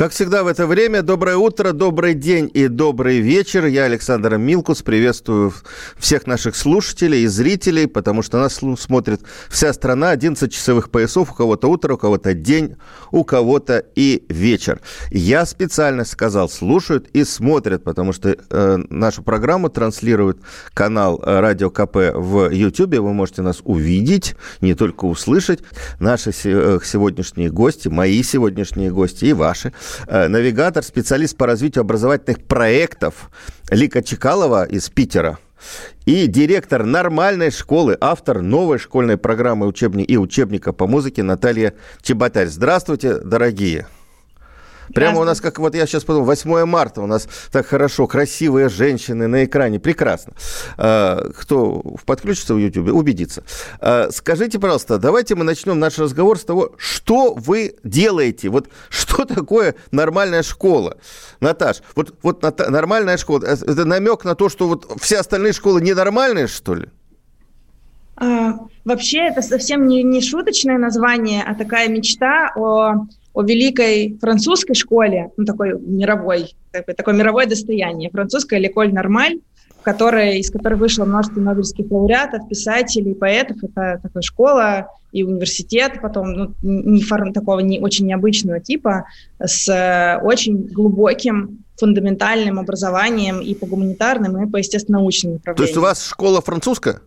Как всегда в это время, доброе утро, добрый день и добрый вечер. Я Александр Милкус, приветствую всех наших слушателей и зрителей, потому что нас смотрит вся страна, 11 часовых поясов, у кого-то утро, у кого-то день, у кого-то и вечер. Я специально сказал, слушают и смотрят, потому что э, нашу программу транслирует канал э, Радио КП в YouTube, вы можете нас увидеть, не только услышать. Наши э, сегодняшние гости, мои сегодняшние гости и ваши – навигатор, специалист по развитию образовательных проектов Лика Чекалова из Питера. И директор нормальной школы, автор новой школьной программы учебни и учебника по музыке Наталья Чеботарь. Здравствуйте, дорогие. Прямо у нас, как вот я сейчас подумал, 8 марта у нас так хорошо, красивые женщины на экране, прекрасно. А, кто подключится в YouTube, убедится. А, скажите, пожалуйста, давайте мы начнем наш разговор с того, что вы делаете. Вот что такое нормальная школа? Наташ, вот, вот нормальная школа, э, это намек на то, что вот все остальные школы ненормальные, что ли? А, вообще это совсем не, не шуточное название, а такая мечта о о великой французской школе, ну, такой мировой, такое, такое мировое достояние, французская Леколь Нормаль, которая, из которой вышло множество нобелевских лауреатов, писателей, поэтов. Это такая школа и университет, потом ну, не фор, такого не, очень необычного типа, с очень глубоким фундаментальным образованием и по гуманитарным, и по естественно-научным направлениям. То есть у вас школа французская?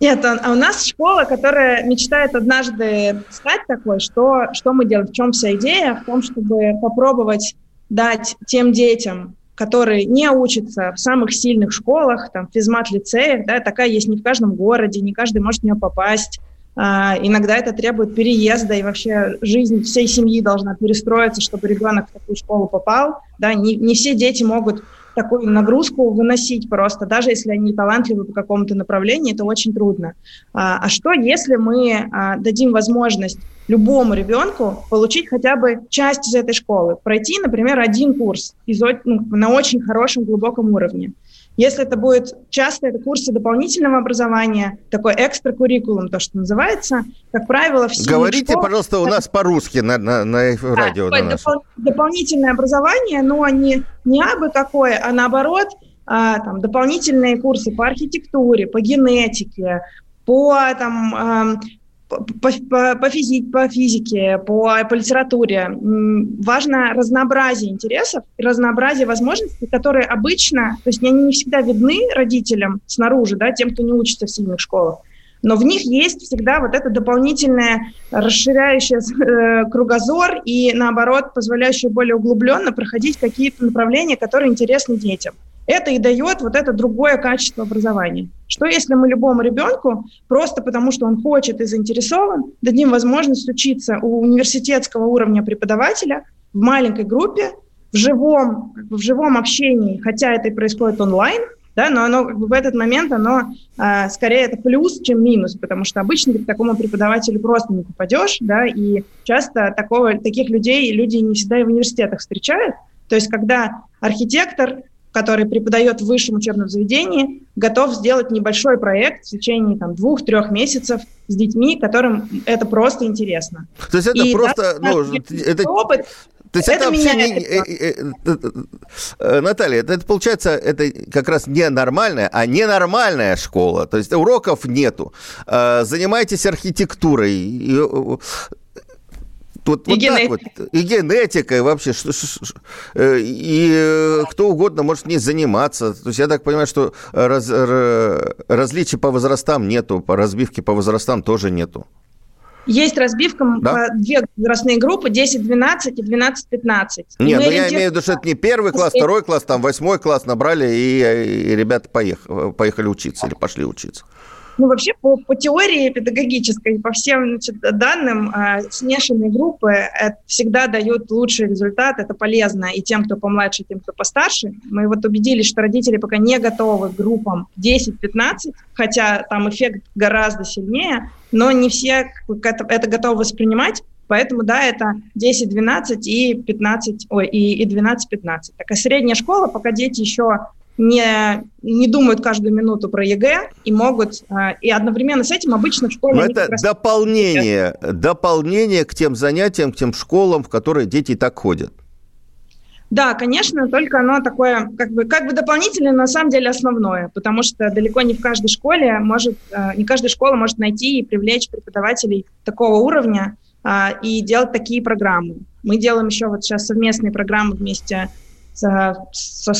Нет, а у нас школа, которая мечтает однажды стать такой, что, что мы делаем, в чем вся идея? В том, чтобы попробовать дать тем детям, которые не учатся в самых сильных школах, там, физмат-лицеях, да, такая есть не в каждом городе, не каждый может в нее попасть. А, иногда это требует переезда, и вообще жизнь всей семьи должна перестроиться, чтобы ребенок в такую школу попал. Да, не, не все дети могут такую нагрузку выносить просто, даже если они талантливы по какому-то направлению, это очень трудно. А, а что, если мы а, дадим возможность любому ребенку получить хотя бы часть из этой школы, пройти, например, один курс из, ну, на очень хорошем, глубоком уровне? Если это будет часто это курсы дополнительного образования, такой экстракуррикулум, то, что называется, как правило, все Говорите, школ, пожалуйста, у нас по-русски на, на, на радио. Да, на допол- дополнительное образование, но не, не абы какое, а наоборот, а, там, дополнительные курсы по архитектуре, по генетике, по там, по, по, по, физи- по физике, по, по литературе. Важно разнообразие интересов разнообразие возможностей, которые обычно, то есть они не всегда видны родителям снаружи, да, тем, кто не учится в сильных школах, но в них есть всегда вот это дополнительное расширяющее э, кругозор и, наоборот, позволяющее более углубленно проходить какие-то направления, которые интересны детям. Это и дает вот это другое качество образования. Что если мы любому ребенку, просто потому что он хочет и заинтересован, дадим возможность учиться у университетского уровня преподавателя в маленькой группе, в живом, в живом общении, хотя это и происходит онлайн, да, но оно в этот момент оно а, скорее это плюс, чем минус, потому что обычно к такому преподавателю просто не попадешь, да, и часто такого, таких людей люди не всегда и в университетах встречают. То есть когда архитектор который преподает в высшем учебном заведении, готов сделать небольшой проект в течение там, двух-трех месяцев с детьми, которым это просто интересно. То есть это и просто... Да, ну, это... Опыт, то есть это, это вообще не, э, э, э, Наталья, это, это получается, это как раз не нормальная, а ненормальная школа. То есть уроков нету. Э, занимайтесь архитектурой. Вот, и, вот генетика. вот. и генетикой вообще. Что, что, что, э, и э, кто угодно может не заниматься. То есть я так понимаю, что раз, различий по возрастам нету, по разбивке по возрастам тоже нету. Есть разбивка, да? две возрастные группы, 10-12 и 12-15. Нет, ну я имею в виду, что это не первый класс, второй класс, там восьмой класс набрали, и, и ребята поехали, поехали учиться или пошли учиться. Ну, вообще, по, по теории педагогической, по всем значит, данным, э, смешанные группы это всегда дают лучший результат, это полезно и тем, кто помладше, и тем, кто постарше. Мы вот убедились, что родители пока не готовы к группам 10-15, хотя там эффект гораздо сильнее, но не все это готовы воспринимать, Поэтому, да, это 10-12 и 15, ой, и, и 12-15. Такая средняя школа, пока дети еще не, не думают каждую минуту про ЕГЭ и могут, э, и одновременно с этим обычно в школе... Но это дополнение, дополнение к тем занятиям, к тем школам, в которые дети и так ходят. Да, конечно, только оно такое, как бы, как бы дополнительное, но на самом деле основное, потому что далеко не в каждой школе может, э, не каждая школа может найти и привлечь преподавателей такого уровня э, и делать такие программы. Мы делаем еще вот сейчас совместные программы вместе со, со.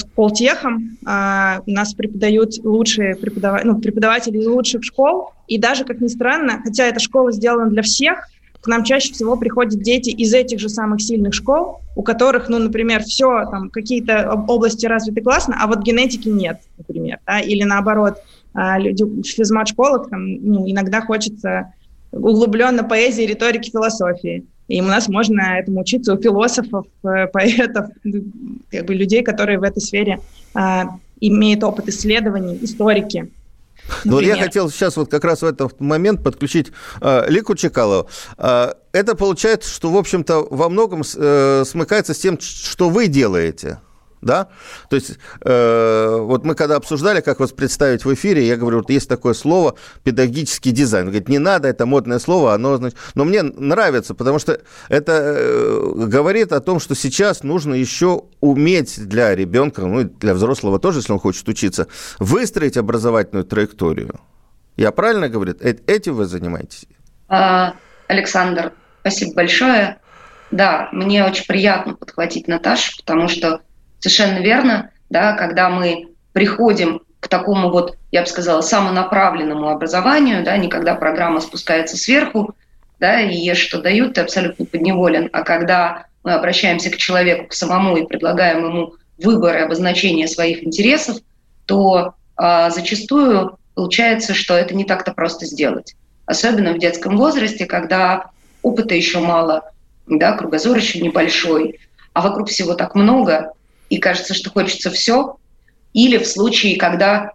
А, у нас преподают лучшие преподаватели, ну, преподаватели из лучших школ. И даже, как ни странно, хотя эта школа сделана для всех, к нам чаще всего приходят дети из этих же самых сильных школ, у которых, ну, например, все, там, какие-то области развиты классно, а вот генетики нет, например, да, или наоборот, а, люди в физмат-школах, там, ну, иногда хочется углубленно поэзии, риторики, философии. И у нас можно этому учиться у философов, э, поэтов, как бы людей, которые в этой сфере а, имеют опыт исследований, историки. Ну, я хотел сейчас вот как раз в этот момент подключить э, Лику Чекалову. Э, это получается, что, в общем-то, во многом э, смыкается с тем, что вы делаете да? То есть э, вот мы когда обсуждали, как вас представить в эфире, я говорю, вот есть такое слово педагогический дизайн. Он говорит, не надо, это модное слово, оно значит... Но мне нравится, потому что это э, говорит о том, что сейчас нужно еще уметь для ребенка, ну и для взрослого тоже, если он хочет учиться, выстроить образовательную траекторию. Я правильно говорю? Э, этим вы занимаетесь? А, Александр, спасибо большое. Да, мне очень приятно подхватить Наташу, потому что Совершенно верно, да, когда мы приходим к такому вот, я бы сказала, самонаправленному образованию, да, не когда программа спускается сверху, да, и ешь, что дают, ты абсолютно подневолен, а когда мы обращаемся к человеку, к самому и предлагаем ему выбор и обозначение своих интересов, то а, зачастую получается, что это не так-то просто сделать. Особенно в детском возрасте, когда опыта еще мало, да, кругозор еще небольшой, а вокруг всего так много, и кажется, что хочется все, или в случае, когда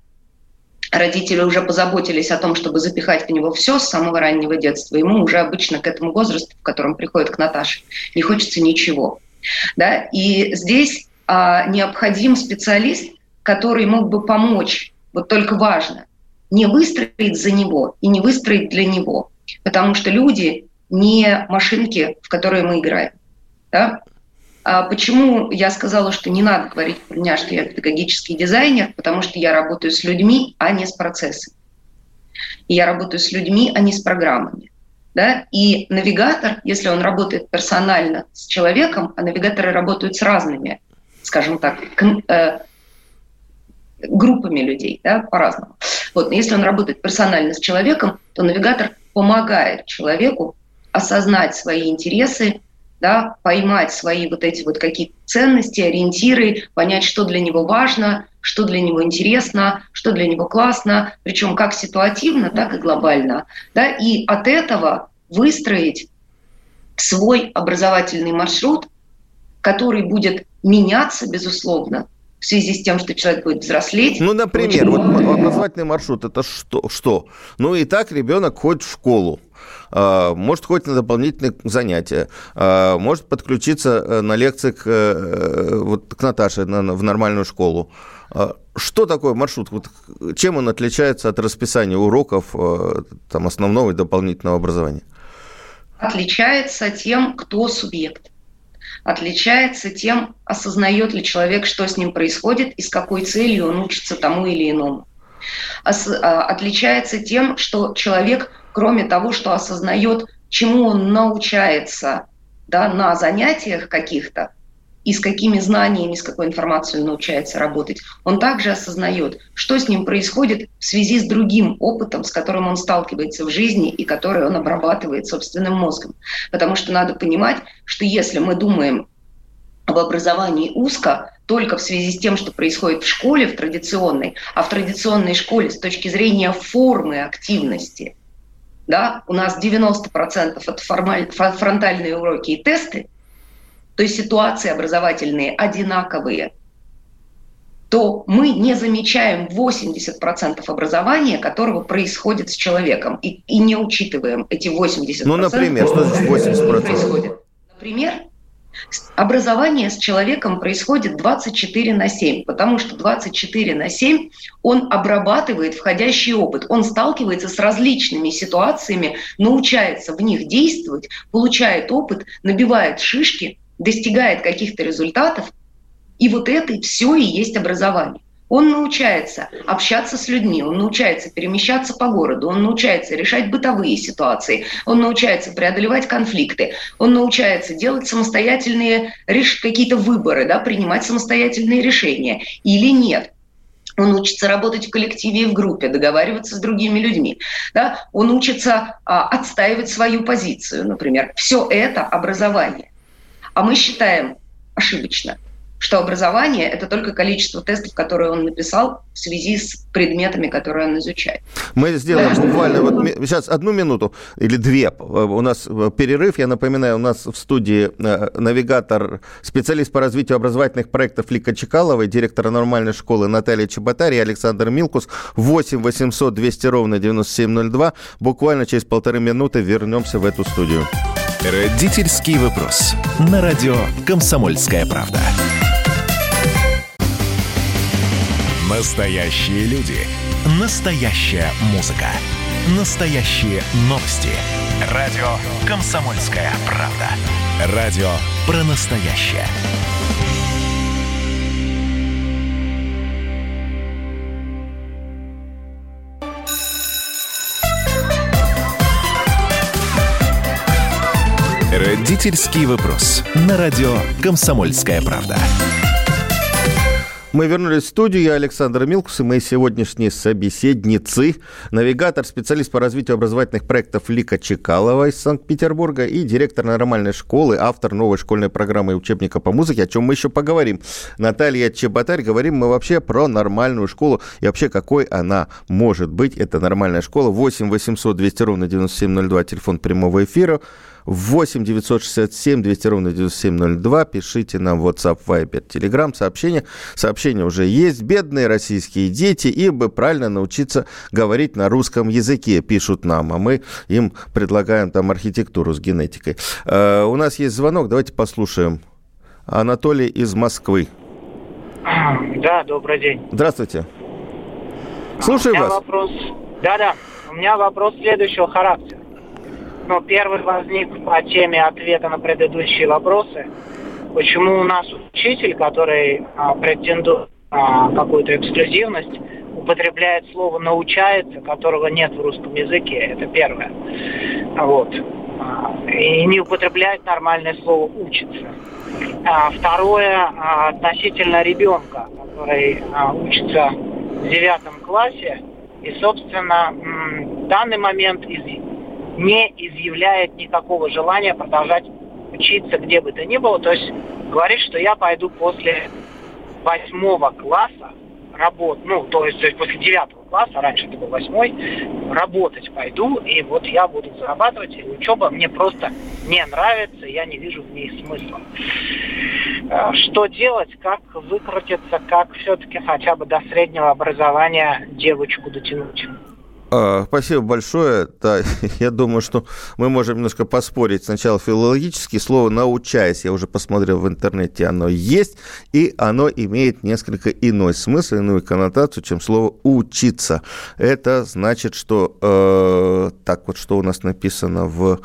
родители уже позаботились о том, чтобы запихать в него все с самого раннего детства, ему уже обычно к этому возрасту, в котором приходит к Наташе, не хочется ничего. Да? И здесь а, необходим специалист, который мог бы помочь. Вот только важно не выстроить за него и не выстроить для него, потому что люди не машинки, в которые мы играем. Да? А почему я сказала, что не надо говорить про меня, что я педагогический дизайнер? Потому что я работаю с людьми, а не с процессами. И я работаю с людьми, а не с программами. Да? И навигатор, если он работает персонально с человеком, а навигаторы работают с разными, скажем так, э, группами людей, да, по-разному. Вот, если он работает персонально с человеком, то навигатор помогает человеку осознать свои интересы, да, поймать свои вот эти вот какие-то ценности, ориентиры, понять, что для него важно, что для него интересно, что для него классно, причем как ситуативно, так и глобально. Да, и от этого выстроить свой образовательный маршрут, который будет меняться, безусловно, в связи с тем, что человек будет взрослеть. Ну, например, вот образовательный маршрут это что? что? Ну и так ребенок ходит в школу. А, может ходить на дополнительные занятия, а, может подключиться э, на лекции к, э, вот, к Наташе на, в нормальную школу. А, что такое маршрут? Вот, чем он отличается от расписания уроков э, там, основного и дополнительного образования? Отличается тем, кто субъект. Отличается тем, осознает ли человек, что с ним происходит и с какой целью он учится тому или иному. Отличается тем, что человек кроме того, что осознает, чему он научается да, на занятиях каких-то, и с какими знаниями, с какой информацией он научается работать, он также осознает, что с ним происходит в связи с другим опытом, с которым он сталкивается в жизни и который он обрабатывает собственным мозгом. Потому что надо понимать, что если мы думаем об образовании узко только в связи с тем, что происходит в школе, в традиционной, а в традиционной школе с точки зрения формы активности, да, у нас 90% это формаль, фронтальные уроки и тесты, то есть ситуации образовательные одинаковые, то мы не замечаем 80% образования, которого происходит с человеком, и, и не учитываем эти 80%. Ну, например, что значит 80%? Происходит. Например, Образование с человеком происходит 24 на 7, потому что 24 на 7 он обрабатывает входящий опыт, он сталкивается с различными ситуациями, научается в них действовать, получает опыт, набивает шишки, достигает каких-то результатов, и вот это все и есть образование. Он научается общаться с людьми, он научается перемещаться по городу, он научается решать бытовые ситуации, он научается преодолевать конфликты, он научается делать самостоятельные какие-то выборы, да, принимать самостоятельные решения или нет. Он учится работать в коллективе и в группе, договариваться с другими людьми. Да? Он учится а, отстаивать свою позицию, например. Все это образование. А мы считаем ошибочно – что образование — это только количество тестов, которые он написал в связи с предметами, которые он изучает. Мы сделаем да. буквально вот сейчас одну минуту или две. У нас перерыв. Я напоминаю, у нас в студии э, навигатор, специалист по развитию образовательных проектов Лика Чекалова, директор нормальной школы Наталья Чеботарь и Александр Милкус. 8 800 200 ровно 9702. Буквально через полторы минуты вернемся в эту студию. Родительский вопрос. На радио «Комсомольская правда». Настоящие люди. Настоящая музыка. Настоящие новости. Радио «Комсомольская правда». Радио про настоящее. Родительский вопрос. На радио «Комсомольская правда». Мы вернулись в студию. Я Александр Милкус и мои сегодняшние собеседницы. Навигатор, специалист по развитию образовательных проектов Лика Чекалова из Санкт-Петербурга и директор нормальной школы, автор новой школьной программы и учебника по музыке, о чем мы еще поговорим. Наталья Чеботарь. Говорим мы вообще про нормальную школу и вообще какой она может быть. Это нормальная школа. 8 800 200 ровно 9702, телефон прямого эфира. 8 967 200 ровно 9702. Пишите нам WhatsApp, Viber, Telegram сообщения. Сообщения уже есть. Бедные российские дети, им бы правильно научиться говорить на русском языке, пишут нам. А мы им предлагаем там архитектуру с генетикой. Uh, у нас есть звонок, давайте послушаем. Анатолий из Москвы. Да, добрый день. Здравствуйте. Слушаю вас. Вопрос... Да-да, у меня вопрос следующего характера. Но первый возник по теме ответа на предыдущие вопросы. Почему у нас учитель, который а, претендует на какую-то эксклюзивность, употребляет слово «научается», которого нет в русском языке. Это первое. Вот. А, и не употребляет нормальное слово «учится». А второе, а, относительно ребенка, который а, учится в девятом классе, и, собственно, в данный момент из не изъявляет никакого желания продолжать учиться где бы то ни было. То есть говорит, что я пойду после восьмого класса работать, ну, то есть, то есть после девятого класса, раньше это был восьмой, работать пойду, и вот я буду зарабатывать, и учеба мне просто не нравится, я не вижу в ней смысла. Э, что делать, как выкрутиться, как все-таки хотя бы до среднего образования девочку дотянуть? А, спасибо большое. Да, я думаю, что мы можем немножко поспорить. Сначала филологически слово «научаясь». Я уже посмотрел в интернете, оно есть, и оно имеет несколько иной смысл, иную коннотацию, чем слово «учиться». Это значит, что... Э, так вот, что у нас написано в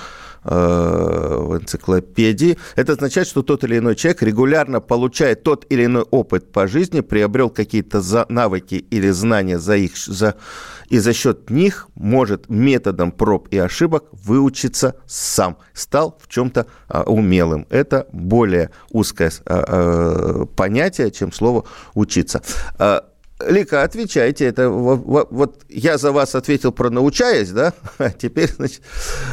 Э, в энциклопедии. Это означает, что тот или иной человек регулярно получает тот или иной опыт по жизни, приобрел какие-то навыки или знания за их, за, и за счет них может методом проб и ошибок выучиться сам, стал в чем-то а, умелым. Это более узкое а, а, понятие, чем слово учиться. Лика, отвечайте. Это вот, вот я за вас ответил про научаясь, да? А теперь, значит,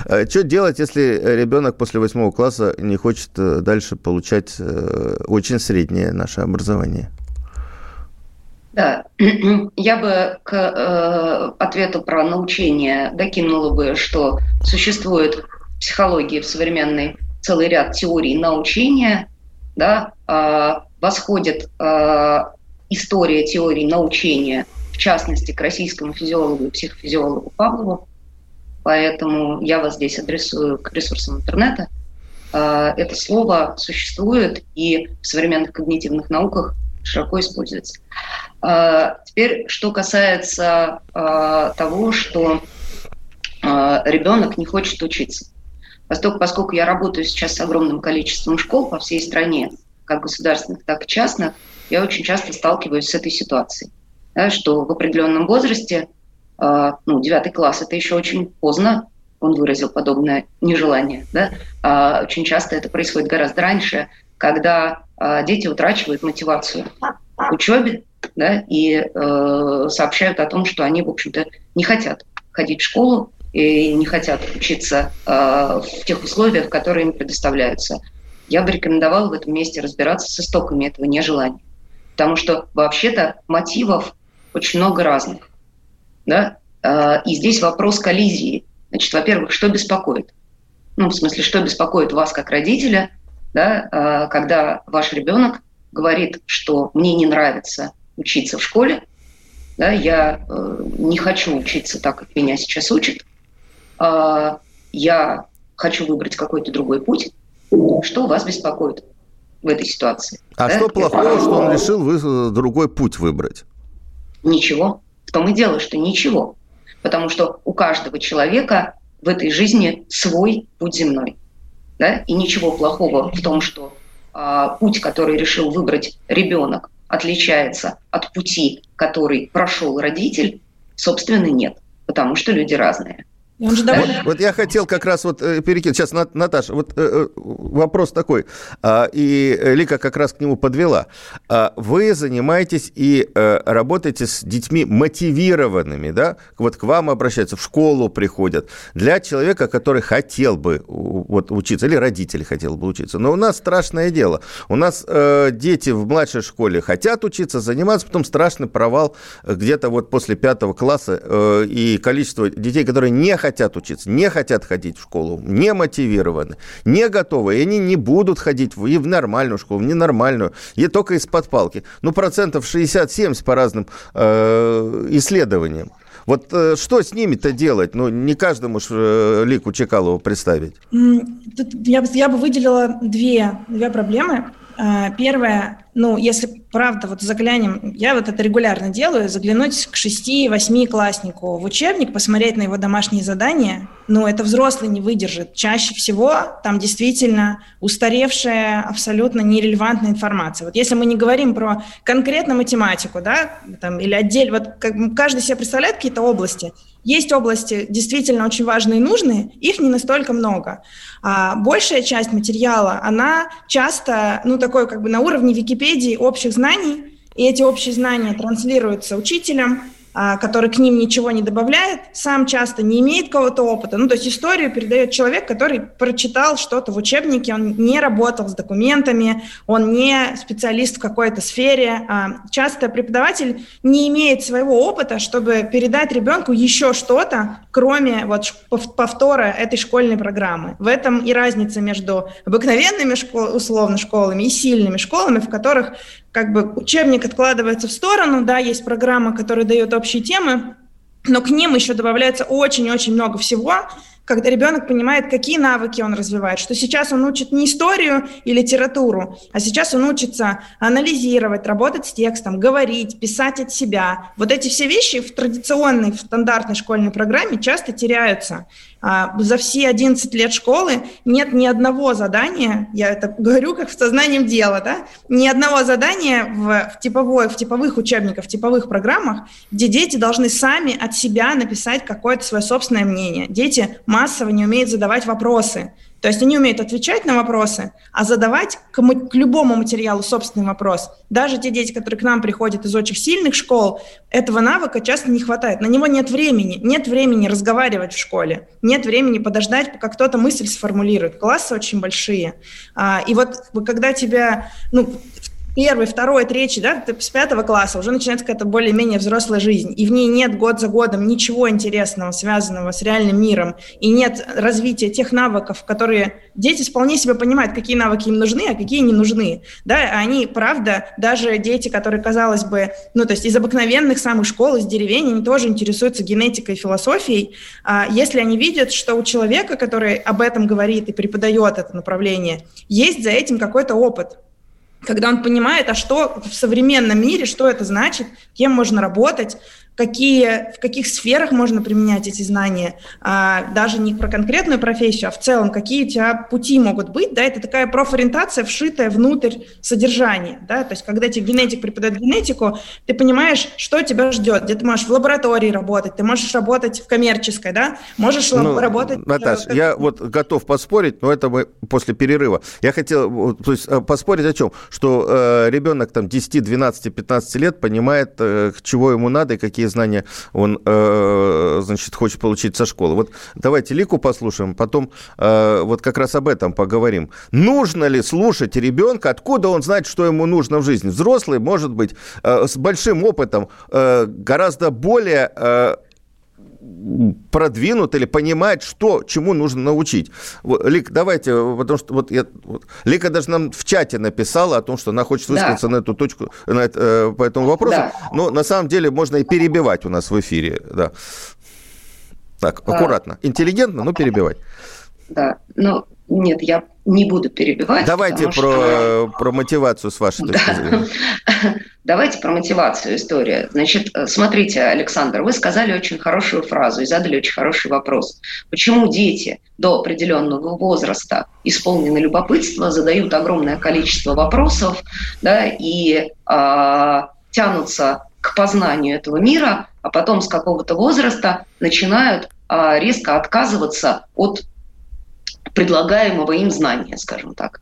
что делать, если ребенок после восьмого класса не хочет э, дальше получать э, очень среднее наше образование? Да, я бы к э, ответу про научение докинула бы, что существует в психологии в современной целый ряд теорий научения, да, э, восходит э, история теории научения, в частности, к российскому физиологу и психофизиологу Павлову, поэтому я вас здесь адресую к ресурсам интернета. Э, это слово существует и в современных когнитивных науках широко используется. А, теперь, что касается а, того, что а, ребенок не хочет учиться. Поскольку, поскольку я работаю сейчас с огромным количеством школ по всей стране, как государственных, так и частных, я очень часто сталкиваюсь с этой ситуацией, да, что в определенном возрасте, ну, девятый класс, это еще очень поздно, он выразил подобное нежелание, да, очень часто это происходит гораздо раньше, когда дети утрачивают мотивацию к учебе, да, и э, сообщают о том, что они, в общем-то, не хотят ходить в школу и не хотят учиться э, в тех условиях, которые им предоставляются. Я бы рекомендовала в этом месте разбираться с истоками этого нежелания. Потому что вообще-то мотивов очень много разных. Да? Э, и здесь вопрос коллизии. Значит, во-первых, что беспокоит? Ну, в смысле, что беспокоит вас как родителя, да, э, когда ваш ребенок говорит, что мне не нравится учиться в школе, да, я э, не хочу учиться так, как меня сейчас учат, э, я хочу выбрать какой-то другой путь. Что вас беспокоит в этой ситуации? А да? что плохого, что он решил э, другой путь выбрать? Ничего. В том и дело, что ничего. Потому что у каждого человека в этой жизни свой путь земной. Да? И ничего плохого в том, что э, путь, который решил выбрать ребенок, отличается от пути, который прошел родитель, собственно, нет, потому что люди разные. Он же довольно... вот, вот я хотел как раз вот э, перекинуть. Сейчас, Наташа, вот э, э, вопрос такой, а, и Лика как раз к нему подвела. А, вы занимаетесь и работаете с детьми мотивированными, да? Вот к вам обращаются, в школу приходят. Для человека, который хотел бы вот учиться, или родители хотел бы учиться. Но у нас страшное дело. У нас дети в младшей школе хотят учиться, заниматься, потом страшный провал где-то вот после пятого класса, и количество детей, которые не хотят хотят учиться, не хотят ходить в школу, не мотивированы, не готовы, и они не будут ходить и в нормальную школу, в ненормальную, и только из-под палки. Ну, процентов 60-70 по разным э, исследованиям. Вот э, что с ними-то делать? Ну, не каждому ж э, Лику Чекалову представить. Тут я, я бы выделила две, две проблемы. Э, первое, ну, если правда, вот заглянем, я вот это регулярно делаю, заглянуть к 6-8 класснику в учебник, посмотреть на его домашние задания, ну, это взрослый не выдержит. Чаще всего там действительно устаревшая, абсолютно нерелевантная информация. Вот если мы не говорим про конкретно математику, да, там, или отдель, вот как, каждый себе представляет какие-то области. Есть области действительно очень важные и нужные, их не настолько много. А большая часть материала, она часто, ну, такой как бы на уровне Википедии общих знаний, и эти общие знания транслируются учителям, который к ним ничего не добавляет, сам часто не имеет какого-то опыта. Ну, то есть историю передает человек, который прочитал что-то в учебнике, он не работал с документами, он не специалист в какой-то сфере. А часто преподаватель не имеет своего опыта, чтобы передать ребенку еще что-то, кроме вот повтора этой школьной программы. В этом и разница между обыкновенными школ, условно школами и сильными школами, в которых как бы учебник откладывается в сторону, да, есть программа, которая дает общие темы, но к ним еще добавляется очень-очень много всего, когда ребенок понимает, какие навыки он развивает, что сейчас он учит не историю и литературу, а сейчас он учится анализировать, работать с текстом, говорить, писать от себя. Вот эти все вещи в традиционной, в стандартной школьной программе часто теряются. А, за все 11 лет школы нет ни одного задания, я это говорю как в сознанием дела, да, ни одного задания в, в, типовой, в типовых учебниках, в типовых программах, где дети должны сами от себя написать какое-то свое собственное мнение. Дети массово не умеют задавать вопросы. То есть они умеют отвечать на вопросы, а задавать к, к любому материалу собственный вопрос. Даже те дети, которые к нам приходят из очень сильных школ, этого навыка часто не хватает. На него нет времени. Нет времени разговаривать в школе. Нет времени подождать, пока кто-то мысль сформулирует. Классы очень большие. А, и вот когда тебя, ну, первый, второй, третий, да, с пятого класса уже начинается какая-то более-менее взрослая жизнь, и в ней нет год за годом ничего интересного, связанного с реальным миром, и нет развития тех навыков, которые дети вполне себе понимают, какие навыки им нужны, а какие не нужны, да, они, правда, даже дети, которые, казалось бы, ну, то есть из обыкновенных самых школ, из деревень, они тоже интересуются генетикой и философией, а если они видят, что у человека, который об этом говорит и преподает это направление, есть за этим какой-то опыт, когда он понимает, а что в современном мире, что это значит, кем можно работать, какие, в каких сферах можно применять эти знания, а, даже не про конкретную профессию, а в целом, какие у тебя пути могут быть, да, это такая профориентация, вшитая внутрь содержания, да, то есть когда тебе генетик преподает генетику, ты понимаешь, что тебя ждет, где ты можешь в лаборатории работать, ты можешь работать в коммерческой, да, можешь ну, работать... Наташ, как... я вот готов поспорить, но это мы после перерыва. Я хотел то есть, э, поспорить о чем? Что э, ребенок там 10, 12, 15 лет понимает, э, чего ему надо и какие знания он, э, значит, хочет получить со школы. Вот давайте Лику послушаем, потом э, вот как раз об этом поговорим. Нужно ли слушать ребенка, откуда он знает, что ему нужно в жизни? Взрослый, может быть, э, с большим опытом, гораздо более продвинут или понимает, что, чему нужно научить. Вот, Лик, давайте, потому что вот, я, вот Лика даже нам в чате написала о том, что она хочет высказаться да. на эту точку, на э, по этому вопросу. Да. Но на самом деле можно и перебивать у нас в эфире. Да. Так, аккуратно. Интеллигентно, но перебивать. Да, ну, нет, я не буду перебивать. Давайте про, что... про мотивацию с вашей точки да. зрения. Давайте про мотивацию история. Значит, э, смотрите, Александр, вы сказали очень хорошую фразу и задали очень хороший вопрос. Почему дети до определенного возраста, исполнены любопытства, задают огромное количество вопросов да, и э, тянутся к познанию этого мира, а потом с какого-то возраста начинают э, резко отказываться от предлагаемого им знания, скажем так.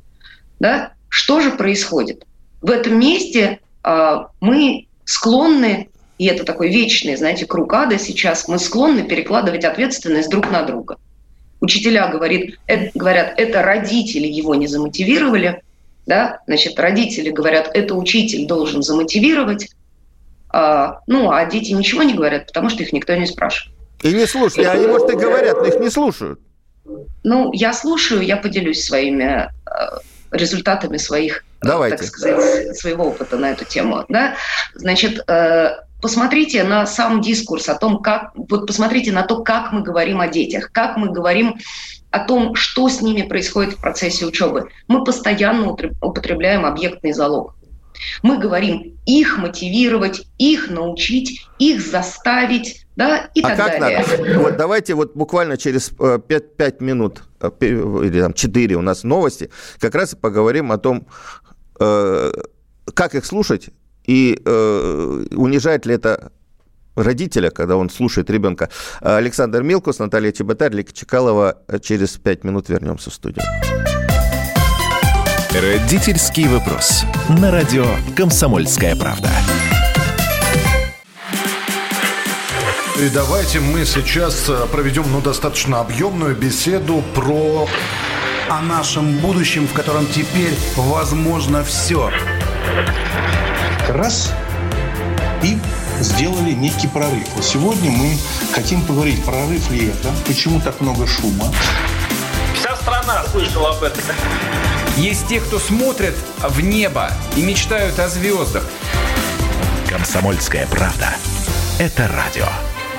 Да? Что же происходит? В этом месте э, мы склонны, и это такой вечный, знаете, круг ада сейчас, мы склонны перекладывать ответственность друг на друга. Учителя говорит, это, говорят, это родители его не замотивировали, да? значит, родители говорят, это учитель должен замотивировать, а, ну, а дети ничего не говорят, потому что их никто не спрашивает. И не слушают. Они, может, и говорят, но их не слушают. Ну, я слушаю, я поделюсь своими э, результатами своих, э, Давайте. так сказать, своего опыта на эту тему. Да? Значит, э, посмотрите на сам дискурс о том, как, вот посмотрите на то, как мы говорим о детях, как мы говорим о том, что с ними происходит в процессе учебы. Мы постоянно употребляем объектный залог. Мы говорим их мотивировать, их научить, их заставить, да, и а так как далее. Надо? Вот давайте вот буквально через 5, э, 5 минут э, или там 4 у нас новости, как раз и поговорим о том, э, как их слушать и унижает ли это родителя, когда он слушает ребенка. Александр Милкус, Наталья Чеботарь, Лика Чекалова. Через 5 минут вернемся в студию. Родительский вопрос. На радио «Комсомольская правда». И давайте мы сейчас э, проведем ну, достаточно объемную беседу про... О нашем будущем, в котором теперь возможно все. Раз и сделали некий прорыв. Вот сегодня мы хотим поговорить, прорыв ли это, почему так много шума. Вся страна слышала об этом. Есть те, кто смотрят в небо и мечтают о звездах. Комсомольская правда. Это радио.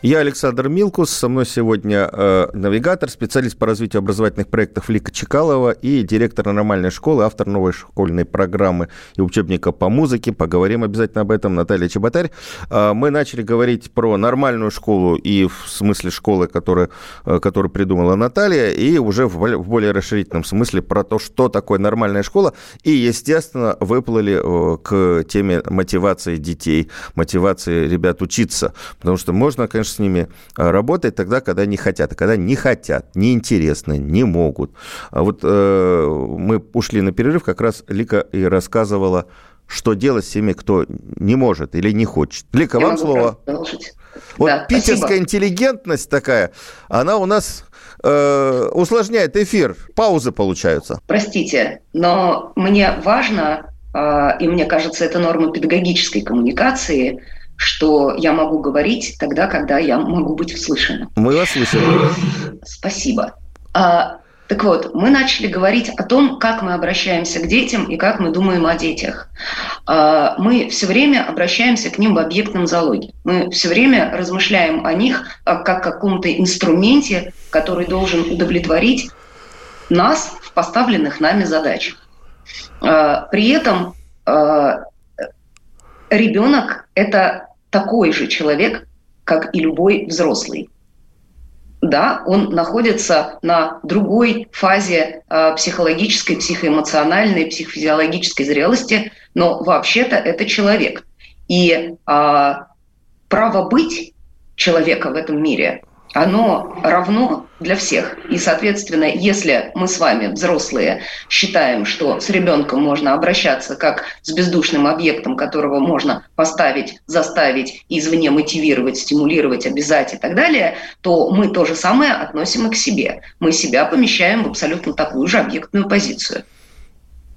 Я Александр Милкус, со мной сегодня э, навигатор, специалист по развитию образовательных проектов Лика Чекалова и директор нормальной школы, автор новой школьной программы и учебника по музыке. Поговорим обязательно об этом, Наталья Чеботарь. Э, мы начали говорить про нормальную школу и в смысле школы, которую, э, которую придумала Наталья, и уже в, в более расширительном смысле про то, что такое нормальная школа. И, естественно, выплыли э, к теме мотивации детей, мотивации ребят учиться. Потому что можно, конечно, с ними а, работать тогда, когда не хотят. А когда не хотят, неинтересно, не могут. А вот э, мы ушли на перерыв, как раз Лика и рассказывала, что делать с теми, кто не может или не хочет. Лика, Я вам слово. Вот да, питерская спасибо. интеллигентность такая, она у нас э, усложняет эфир. Паузы получаются. Простите, но мне важно, э, и мне кажется, это норма педагогической коммуникации – что я могу говорить тогда, когда я могу быть услышана. Мы вас слышим. Спасибо. А, так вот, мы начали говорить о том, как мы обращаемся к детям и как мы думаем о детях. А, мы все время обращаемся к ним в объектном залоге. Мы все время размышляем о них как о каком-то инструменте, который должен удовлетворить нас в поставленных нами задачах. А, при этом а, ребенок – это такой же человек, как и любой взрослый. Да, он находится на другой фазе э, психологической, психоэмоциональной, психофизиологической зрелости, но вообще-то это человек. И э, право быть человека в этом мире оно равно для всех. И, соответственно, если мы с вами, взрослые, считаем, что с ребенком можно обращаться как с бездушным объектом, которого можно поставить, заставить, извне мотивировать, стимулировать, обязать и так далее, то мы то же самое относим и к себе. Мы себя помещаем в абсолютно такую же объектную позицию.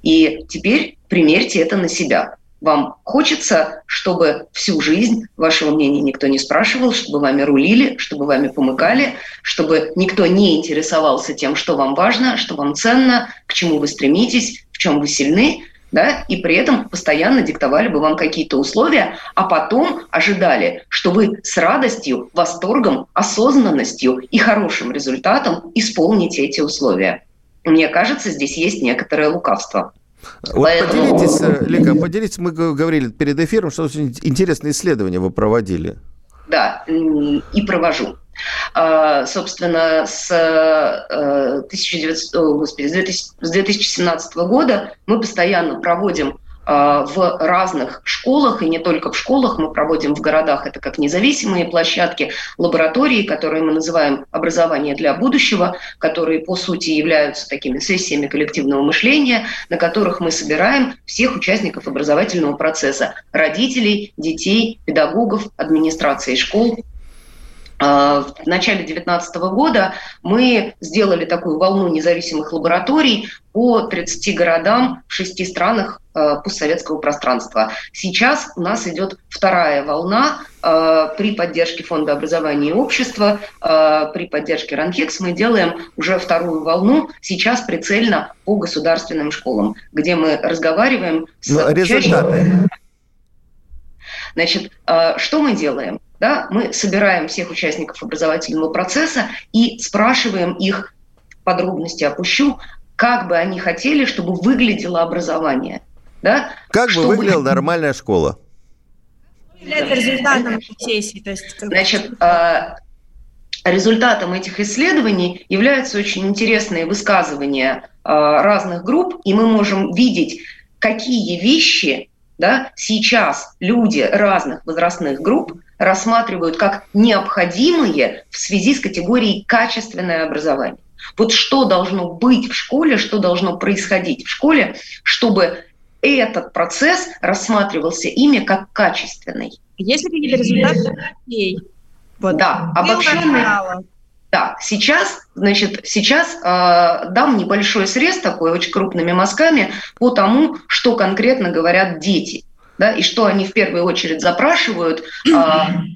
И теперь примерьте это на себя. Вам хочется, чтобы всю жизнь вашего мнения никто не спрашивал, чтобы вами рулили, чтобы вами помыкали, чтобы никто не интересовался тем, что вам важно, что вам ценно, к чему вы стремитесь, в чем вы сильны, да, и при этом постоянно диктовали бы вам какие-то условия, а потом ожидали, что вы с радостью, восторгом, осознанностью и хорошим результатом исполните эти условия. Мне кажется, здесь есть некоторое лукавство. Вот Поэтому... поделитесь, э, Лика, поделитесь, мы говорили перед эфиром, что очень интересные исследования вы проводили. Да, и провожу. А, собственно, с, 1900, э, господи, с 2017 года мы постоянно проводим в разных школах, и не только в школах, мы проводим в городах, это как независимые площадки, лаборатории, которые мы называем «Образование для будущего», которые, по сути, являются такими сессиями коллективного мышления, на которых мы собираем всех участников образовательного процесса – родителей, детей, педагогов, администрации школ, в начале 2019 года мы сделали такую волну независимых лабораторий по 30 городам в шести странах а, постсоветского пространства. Сейчас у нас идет вторая волна а, при поддержке Фонда образования и общества, при поддержке Ранхекс мы делаем уже вторую волну, сейчас прицельно по государственным школам, где мы разговариваем с... Но ну, результаты. Значит, что мы делаем? Да, мы собираем всех участников образовательного процесса и спрашиваем их, подробности опущу, как бы они хотели, чтобы выглядело образование. Да? Как чтобы... бы выглядела нормальная школа? Является результатом сессии. То есть, Значит, а, результатом этих исследований являются очень интересные высказывания а, разных групп, и мы можем видеть, какие вещи да, сейчас люди разных возрастных групп рассматривают как необходимые в связи с категорией качественное образование. Вот что должно быть в школе, что должно происходить в школе, чтобы этот процесс рассматривался ими как качественный. Есть ли какие-то результаты? Вот. Да, обобщенные. Да, сейчас, значит, сейчас э, дам небольшой срез такой, очень крупными мазками, по тому, что конкретно говорят дети, да, и что они в первую очередь запрашивают, э,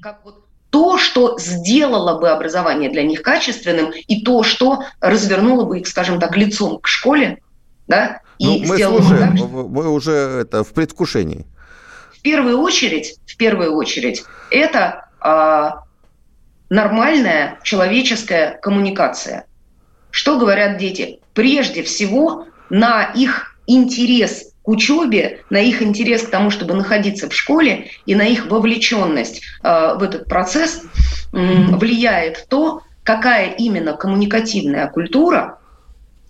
как вот то, что сделало бы образование для них качественным, и то, что развернуло бы их, скажем так, лицом к школе, да, и ну, мы слушаем, так, что... мы уже это в предвкушении. В первую очередь, в первую очередь, это э, нормальная человеческая коммуникация. Что говорят дети? Прежде всего на их интерес к учебе, на их интерес к тому, чтобы находиться в школе, и на их вовлеченность э, в этот процесс э, влияет то, какая именно коммуникативная культура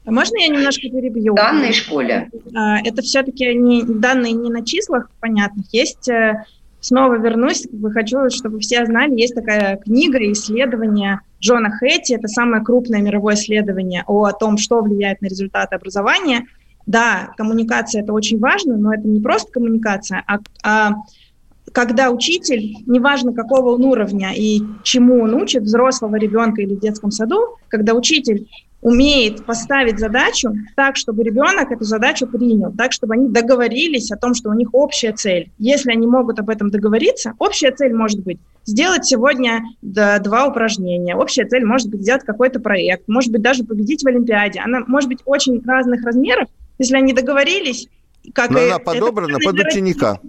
а можно я немножко перебью? В данной школе. А, это все-таки не, данные не на числах понятных. Есть, э, снова вернусь, хочу, чтобы все знали, есть такая книга, исследование Джона Хэтти, это самое крупное мировое исследование о том, что влияет на результаты образования. Да, коммуникация это очень важно, но это не просто коммуникация, а, а когда учитель, неважно какого он уровня и чему он учит, взрослого ребенка или в детском саду, когда учитель умеет поставить задачу так, чтобы ребенок эту задачу принял, так, чтобы они договорились о том, что у них общая цель. Если они могут об этом договориться, общая цель может быть сделать сегодня два упражнения, общая цель может быть сделать какой-то проект, может быть даже победить в Олимпиаде. Она может быть очень разных размеров, если они договорились. Как Но и, она подобрана под ученика.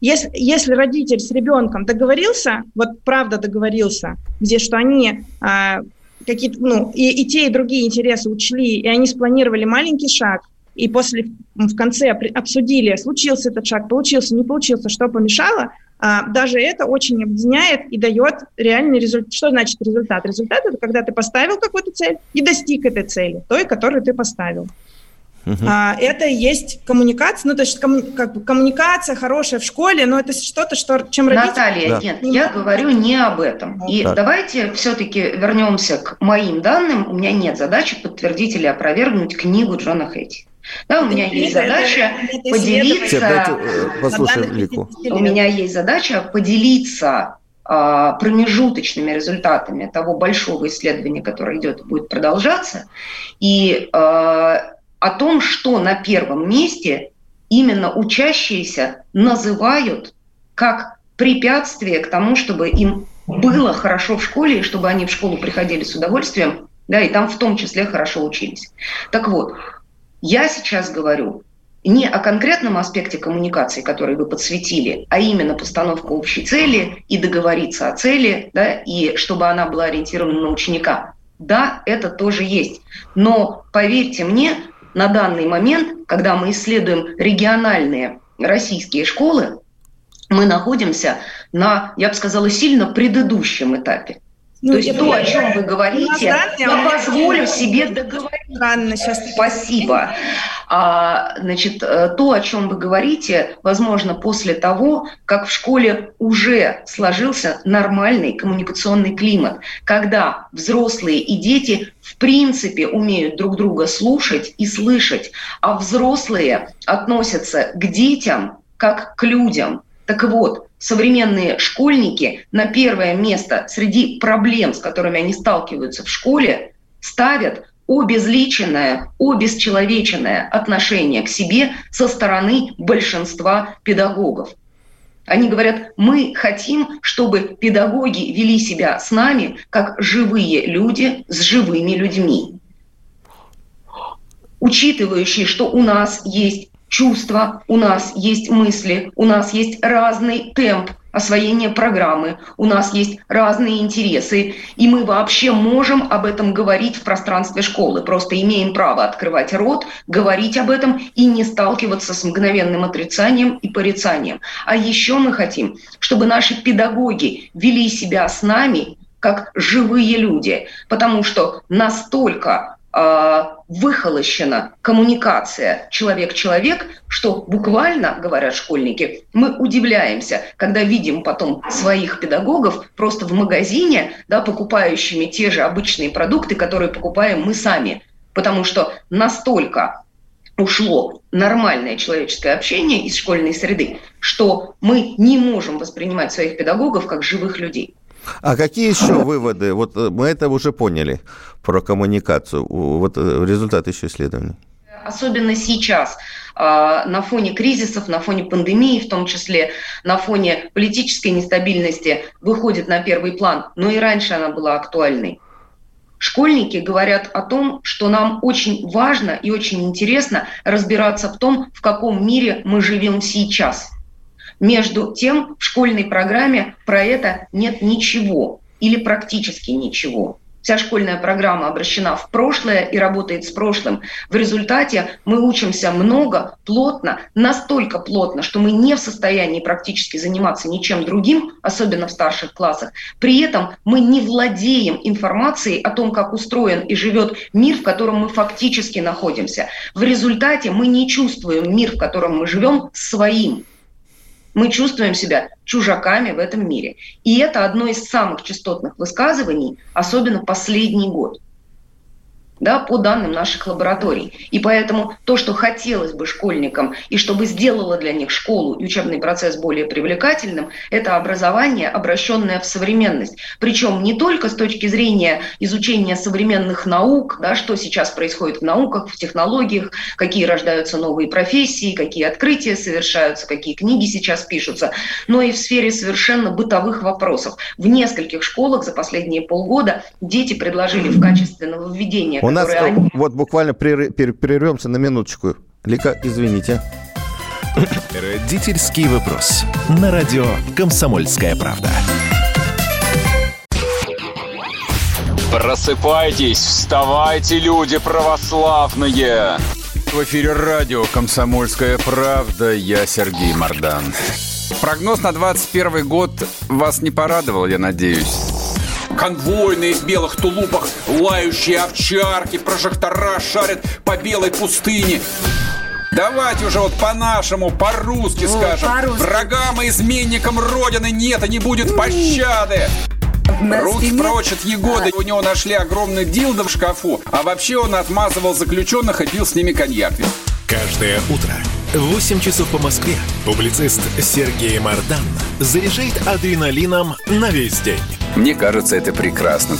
Если, если родитель с ребенком договорился, вот правда договорился, где что они а, какие-то, ну, и, и те, и другие интересы учли, и они спланировали маленький шаг, и после, в конце обсудили, случился этот шаг, получился, не получился, что помешало, а, даже это очень объединяет и дает реальный результат. Что значит результат? Результат – это когда ты поставил какую-то цель и достиг этой цели, той, которую ты поставил. Uh-huh. А, это и есть коммуникация, ну то есть комму, как бы коммуникация хорошая в школе, но это что-то, что чем родители... Наталья, да. нет, я говорю не об этом. И так. давайте все-таки вернемся к моим данным. У меня нет задачи подтвердить или опровергнуть книгу Джона Хейти. Да, у меня это есть задача это, поделиться. Дайте, э, послушаем Лику. У меня есть задача поделиться промежуточными результатами того большого исследования, которое идет и будет продолжаться. И а, о том, что на первом месте именно учащиеся называют как препятствие к тому, чтобы им было хорошо в школе, и чтобы они в школу приходили с удовольствием, да, и там в том числе хорошо учились. Так вот, я сейчас говорю не о конкретном аспекте коммуникации, который вы подсветили, а именно постановку общей цели и договориться о цели, да, и чтобы она была ориентирована на ученика. Да, это тоже есть. Но поверьте мне, на данный момент, когда мы исследуем региональные российские школы, мы находимся на, я бы сказала, сильно предыдущем этапе. Ну, То есть то, о чем вы говорите, я позволю себе договорить. Странно, сейчас... Спасибо. А, значит, э, то, о чем вы говорите, возможно, после того, как в школе уже сложился нормальный коммуникационный климат, когда взрослые и дети в принципе умеют друг друга слушать и слышать, а взрослые относятся к детям как к людям. Так вот, современные школьники на первое место среди проблем, с которыми они сталкиваются в школе, ставят обезличенное, обесчеловеченное отношение к себе со стороны большинства педагогов. Они говорят, мы хотим, чтобы педагоги вели себя с нами как живые люди с живыми людьми учитывающие, что у нас есть чувства, у нас есть мысли, у нас есть разный темп освоения программы, у нас есть разные интересы, и мы вообще можем об этом говорить в пространстве школы. Просто имеем право открывать рот, говорить об этом и не сталкиваться с мгновенным отрицанием и порицанием. А еще мы хотим, чтобы наши педагоги вели себя с нами как живые люди, потому что настолько выхолощена коммуникация человек-человек, что буквально, говорят школьники, мы удивляемся, когда видим потом своих педагогов просто в магазине, да, покупающими те же обычные продукты, которые покупаем мы сами. Потому что настолько ушло нормальное человеческое общение из школьной среды, что мы не можем воспринимать своих педагогов как живых людей. А какие еще выводы? Вот э, мы это уже поняли про коммуникацию. Вот э, результат еще исследований. Особенно сейчас, а, на фоне кризисов, на фоне пандемии, в том числе на фоне политической нестабильности, выходит на первый план, но и раньше она была актуальной. Школьники говорят о том, что нам очень важно и очень интересно разбираться в том, в каком мире мы живем сейчас – между тем, в школьной программе про это нет ничего. или практически ничего. Вся школьная программа обращена в прошлое и работает с прошлым. В результате мы учимся много, плотно, настолько плотно, что мы не в состоянии практически заниматься ничем другим, особенно в старших классах. При этом мы не владеем информацией о том, как устроен и живет мир, в котором мы фактически находимся. В результате мы не чувствуем мир, в котором мы живем, своим. Мы чувствуем себя чужаками в этом мире. И это одно из самых частотных высказываний, особенно последний год – да, по данным наших лабораторий. И поэтому то, что хотелось бы школьникам, и чтобы сделало для них школу и учебный процесс более привлекательным, это образование, обращенное в современность. Причем не только с точки зрения изучения современных наук, да, что сейчас происходит в науках, в технологиях, какие рождаются новые профессии, какие открытия совершаются, какие книги сейчас пишутся, но и в сфере совершенно бытовых вопросов. В нескольких школах за последние полгода дети предложили в качестве нововведения у нас они... вот буквально прервемся на минуточку. Лика, извините. Родительский вопрос. На радио «Комсомольская правда». Просыпайтесь, вставайте, люди православные! В эфире радио «Комсомольская правда». Я Сергей Мордан. Прогноз на 21 год вас не порадовал, я надеюсь конвойные в белых тулупах, лающие овчарки, прожектора шарят по белой пустыне. Давайте уже вот по-нашему, по-русски скажем. По Врагам и изменникам Родины нет и не будет пощады. Русский прочит Егоды. У него нашли огромный дилдо в шкафу. А вообще он отмазывал заключенных и пил с ними коньяк. Каждое утро 8 часов по Москве публицист Сергей Мардан заряжает адреналином на весь день. Мне кажется, это прекрасно.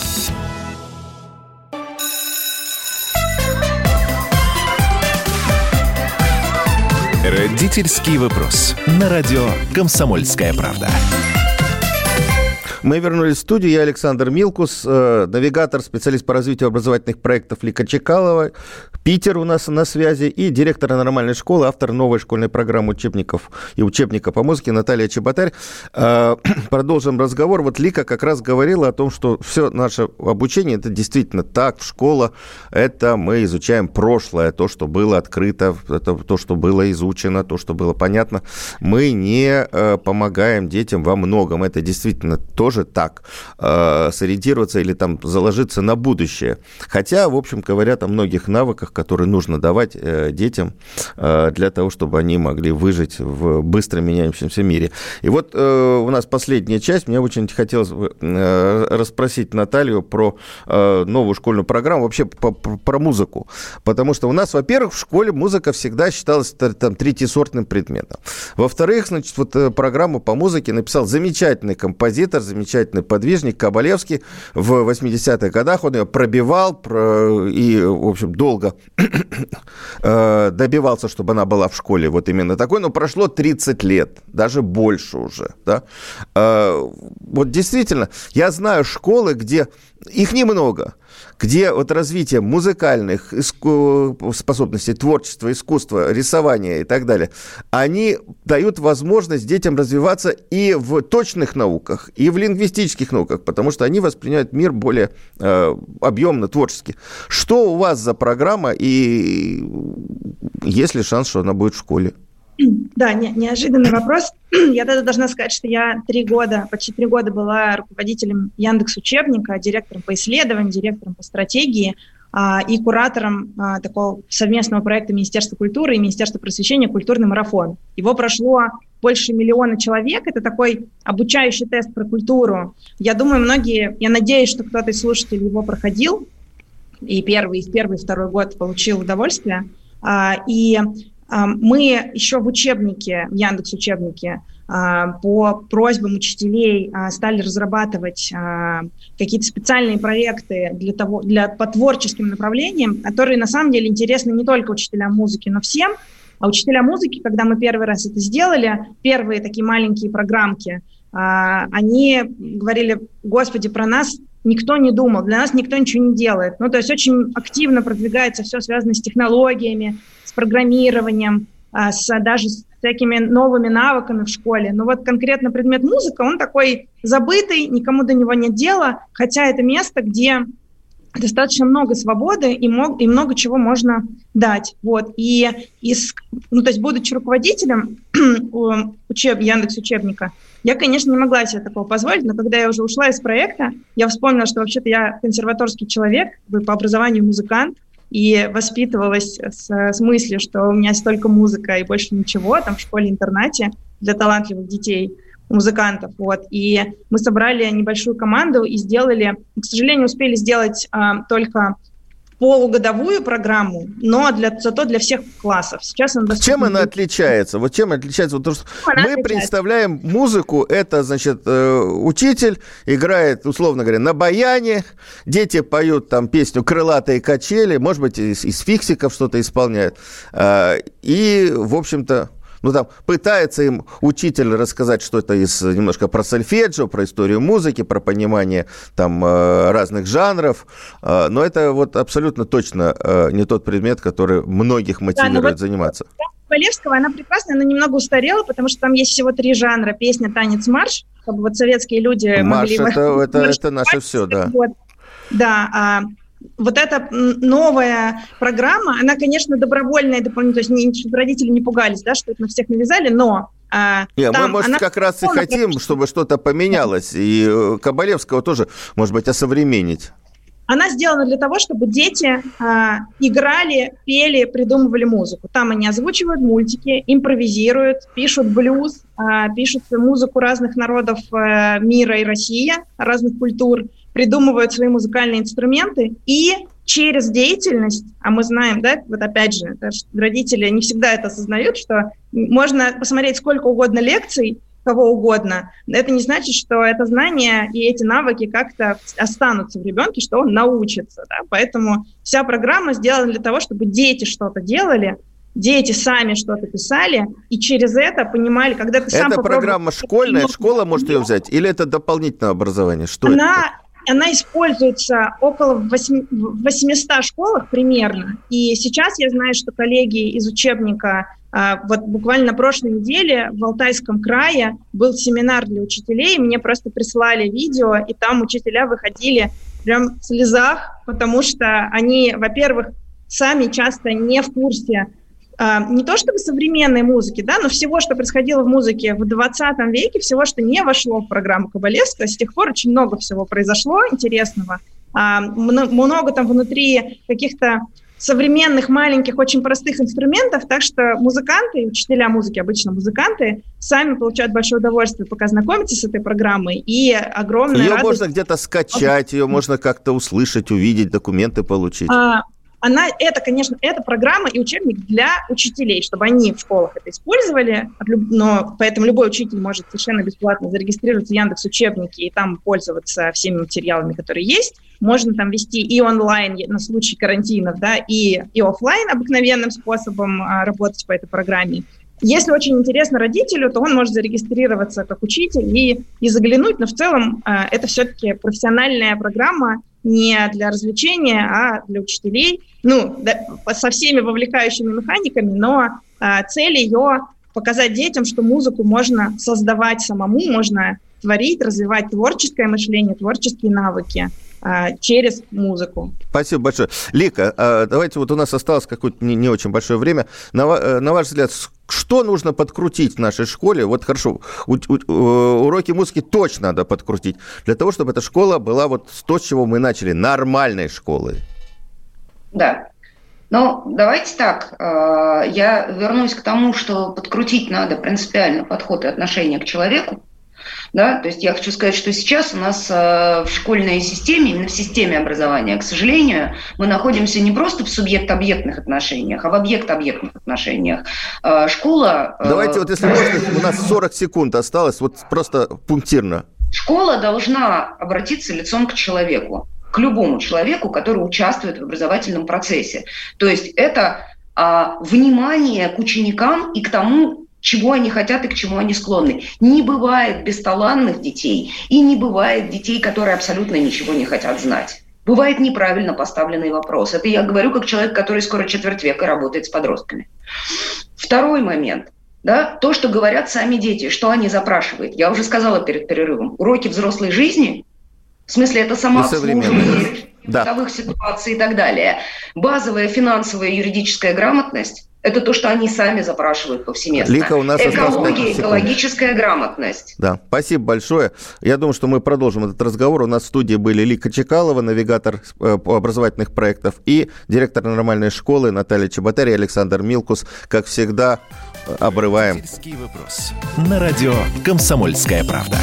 Родительский вопрос. На радио «Комсомольская правда». Мы вернулись в студию. Я Александр Милкус, э, навигатор, специалист по развитию образовательных проектов Лика Чекалова. Питер у нас на связи. И директор нормальной школы, автор новой школьной программы учебников и учебника по музыке Наталья Чеботарь. Э, продолжим разговор. Вот Лика как раз говорила о том, что все наше обучение, это действительно так, школа, это мы изучаем прошлое, то, что было открыто, это то, что было изучено, то, что было понятно. Мы не э, помогаем детям во многом. Это действительно то, тоже так э, сориентироваться или там заложиться на будущее. Хотя, в общем, говорят о многих навыках, которые нужно давать э, детям э, для того, чтобы они могли выжить в быстро меняющемся мире. И вот э, у нас последняя часть. Мне очень хотелось э, расспросить Наталью про э, новую школьную программу, вообще по, про музыку. Потому что у нас, во-первых, в школе музыка всегда считалась там третьесортным предметом. Во-вторых, значит, вот э, программу по музыке написал замечательный композитор, замечательный замечательный подвижник Кабалевский. В 80-х годах он ее пробивал и, в общем, долго э, добивался, чтобы она была в школе вот именно такой. Но прошло 30 лет, даже больше уже. Да? Э, вот действительно, я знаю школы, где их немного, где вот развитие музыкальных способностей, творчества, искусства, рисования и так далее, они дают возможность детям развиваться и в точных науках, и в лингвистических науках, потому что они воспринимают мир более э, объемно, творчески. Что у вас за программа и есть ли шанс, что она будет в школе? Да, не, неожиданный вопрос. Я тогда должна сказать, что я три года, почти три года была руководителем Яндекс Учебника, директором по исследованию, директором по стратегии а, и куратором а, такого совместного проекта Министерства культуры и Министерства просвещения «Культурный марафон». Его прошло больше миллиона человек. Это такой обучающий тест про культуру. Я думаю, многие, я надеюсь, что кто-то из слушателей его проходил, и первый, и первый, и второй год получил удовольствие. А, и мы еще в учебнике, в Яндекс учебнике, а, по просьбам учителей а, стали разрабатывать а, какие-то специальные проекты для того, для, по творческим направлениям, которые на самом деле интересны не только учителям музыки, но всем. А учителя музыки, когда мы первый раз это сделали, первые такие маленькие программки, они говорили, господи, про нас никто не думал, для нас никто ничего не делает. Ну, то есть очень активно продвигается все связанное с технологиями, с программированием, а, с, даже с всякими новыми навыками в школе. Но вот конкретно предмет музыка, он такой забытый, никому до него нет дела, хотя это место, где достаточно много свободы и, мог, и много чего можно дать. Вот. И из, ну, то есть, будучи руководителем учеб, Яндекс учебника, я, конечно, не могла себе такого позволить, но когда я уже ушла из проекта, я вспомнила, что вообще-то я консерваторский человек, по образованию музыкант, и воспитывалась с, с мыслью, что у меня столько музыка и больше ничего, там в школе-интернате для талантливых детей – музыкантов. Вот. И мы собрали небольшую команду и сделали, к сожалению, успели сделать а, только полугодовую программу, но для, зато для всех классов. Сейчас она Чем она отличается? Вот чем отличается? Вот то, что она мы отличается. представляем музыку, это, значит, э, учитель играет, условно говоря, на баяне, дети поют там песню «Крылатые качели», может быть, из, из фиксиков что-то исполняют. Э, и, в общем-то, ну, там, пытается им учитель рассказать что-то из немножко про сольфеджио, про историю музыки, про понимание там э, разных жанров, э, но это вот абсолютно точно э, не тот предмет, который многих мотивирует да, вот заниматься. Валевского, она прекрасная, она немного устарела, потому что там есть всего три жанра. Песня, танец, марш. Чтобы вот советские люди марш могли... Это, это, это наше все, да. Вот. Да, а вот эта новая программа, она, конечно, добровольная, дополнительная, то есть не, родители не пугались, да, что это на всех навязали, но а, Нет, мы, может, как раз и хотим, чтобы что-то поменялось, и э, Кабалевского тоже, может быть, осовременить. Она сделана для того, чтобы дети а, играли, пели, придумывали музыку. Там они озвучивают мультики, импровизируют, пишут блюз, а, пишут музыку разных народов а, мира и России, разных культур – придумывают свои музыкальные инструменты и через деятельность, а мы знаем, да, вот опять же, родители не всегда это осознают, что можно посмотреть сколько угодно лекций, кого угодно, это не значит, что это знание и эти навыки как-то останутся в ребенке, что он научится. Да? Поэтому вся программа сделана для того, чтобы дети что-то делали, дети сами что-то писали, и через это понимали, когда ты сам... Это программа школьная, школа может ее взять, или это дополнительное образование? Что Она это? Она используется около 8, 800 школах примерно. И сейчас я знаю, что коллеги из учебника, а, вот буквально на прошлой неделе в Алтайском крае был семинар для учителей, мне просто прислали видео, и там учителя выходили прям в слезах, потому что они, во-первых, сами часто не в курсе не то чтобы современной музыки, да, но всего, что происходило в музыке в 20 веке, всего, что не вошло в программу Кабалевского, с тех пор очень много всего произошло интересного. А, много там внутри каких-то современных, маленьких, очень простых инструментов, так что музыканты, учителя музыки, обычно музыканты, сами получают большое удовольствие, пока знакомятся с этой программой, и огромная Ее радость... можно где-то скачать, ее можно как-то услышать, увидеть, документы получить. А, она, это, конечно, это программа и учебник для учителей, чтобы они в школах это использовали, но поэтому любой учитель может совершенно бесплатно зарегистрироваться в Яндекс учебники и там пользоваться всеми материалами, которые есть. Можно там вести и онлайн на случай карантинов, да, и, и офлайн обыкновенным способом а, работать по этой программе. Если очень интересно родителю, то он может зарегистрироваться как учитель и, и заглянуть, но в целом э, это все-таки профессиональная программа, не для развлечения, а для учителей, ну, да, со всеми вовлекающими механиками, но а, цель ее показать детям, что музыку можно создавать самому, можно творить, развивать творческое мышление, творческие навыки а, через музыку. Спасибо большое. Лика, а, давайте вот у нас осталось какое-то не, очень большое время. На, э, на ваш взгляд, что нужно подкрутить в нашей школе? Вот хорошо, у, у, э, уроки музыки точно надо подкрутить, для того, чтобы эта школа была вот то, с чего мы начали, нормальной школой. Да. Ну, давайте так. Э, я вернусь к тому, что подкрутить надо принципиально подход и отношение к человеку. Да? То есть я хочу сказать, что сейчас у нас э, в школьной системе, именно в системе образования, к сожалению, мы находимся не просто в субъект-объектных отношениях, а в объект-объектных отношениях. Э, школа... Э, Давайте вот, если можно, у нас 40 секунд осталось, вот просто пунктирно. Школа должна обратиться лицом к человеку, к любому человеку, который участвует в образовательном процессе. То есть это а, внимание к ученикам и к тому, чего они хотят и к чему они склонны. Не бывает бесталанных детей и не бывает детей, которые абсолютно ничего не хотят знать. Бывает неправильно поставленный вопрос. Это я говорю как человек, который скоро четверть века работает с подростками. Второй момент. да, то, что говорят сами дети, что они запрашивают. Я уже сказала перед перерывом. Уроки взрослой жизни, в смысле это самообслуживание, да. ситуаций и так далее. Базовая финансовая юридическая грамотность – это то, что они сами запрашивают повсеместно. Лика, у нас Экология, экологическая грамотность. Да, спасибо большое. Я думаю, что мы продолжим этот разговор. У нас в студии были Лика Чекалова, навигатор э, образовательных проектов, и директор нормальной школы Наталья Чеботарь и Александр Милкус. Как всегда, обрываем. вопрос. На радио «Комсомольская правда».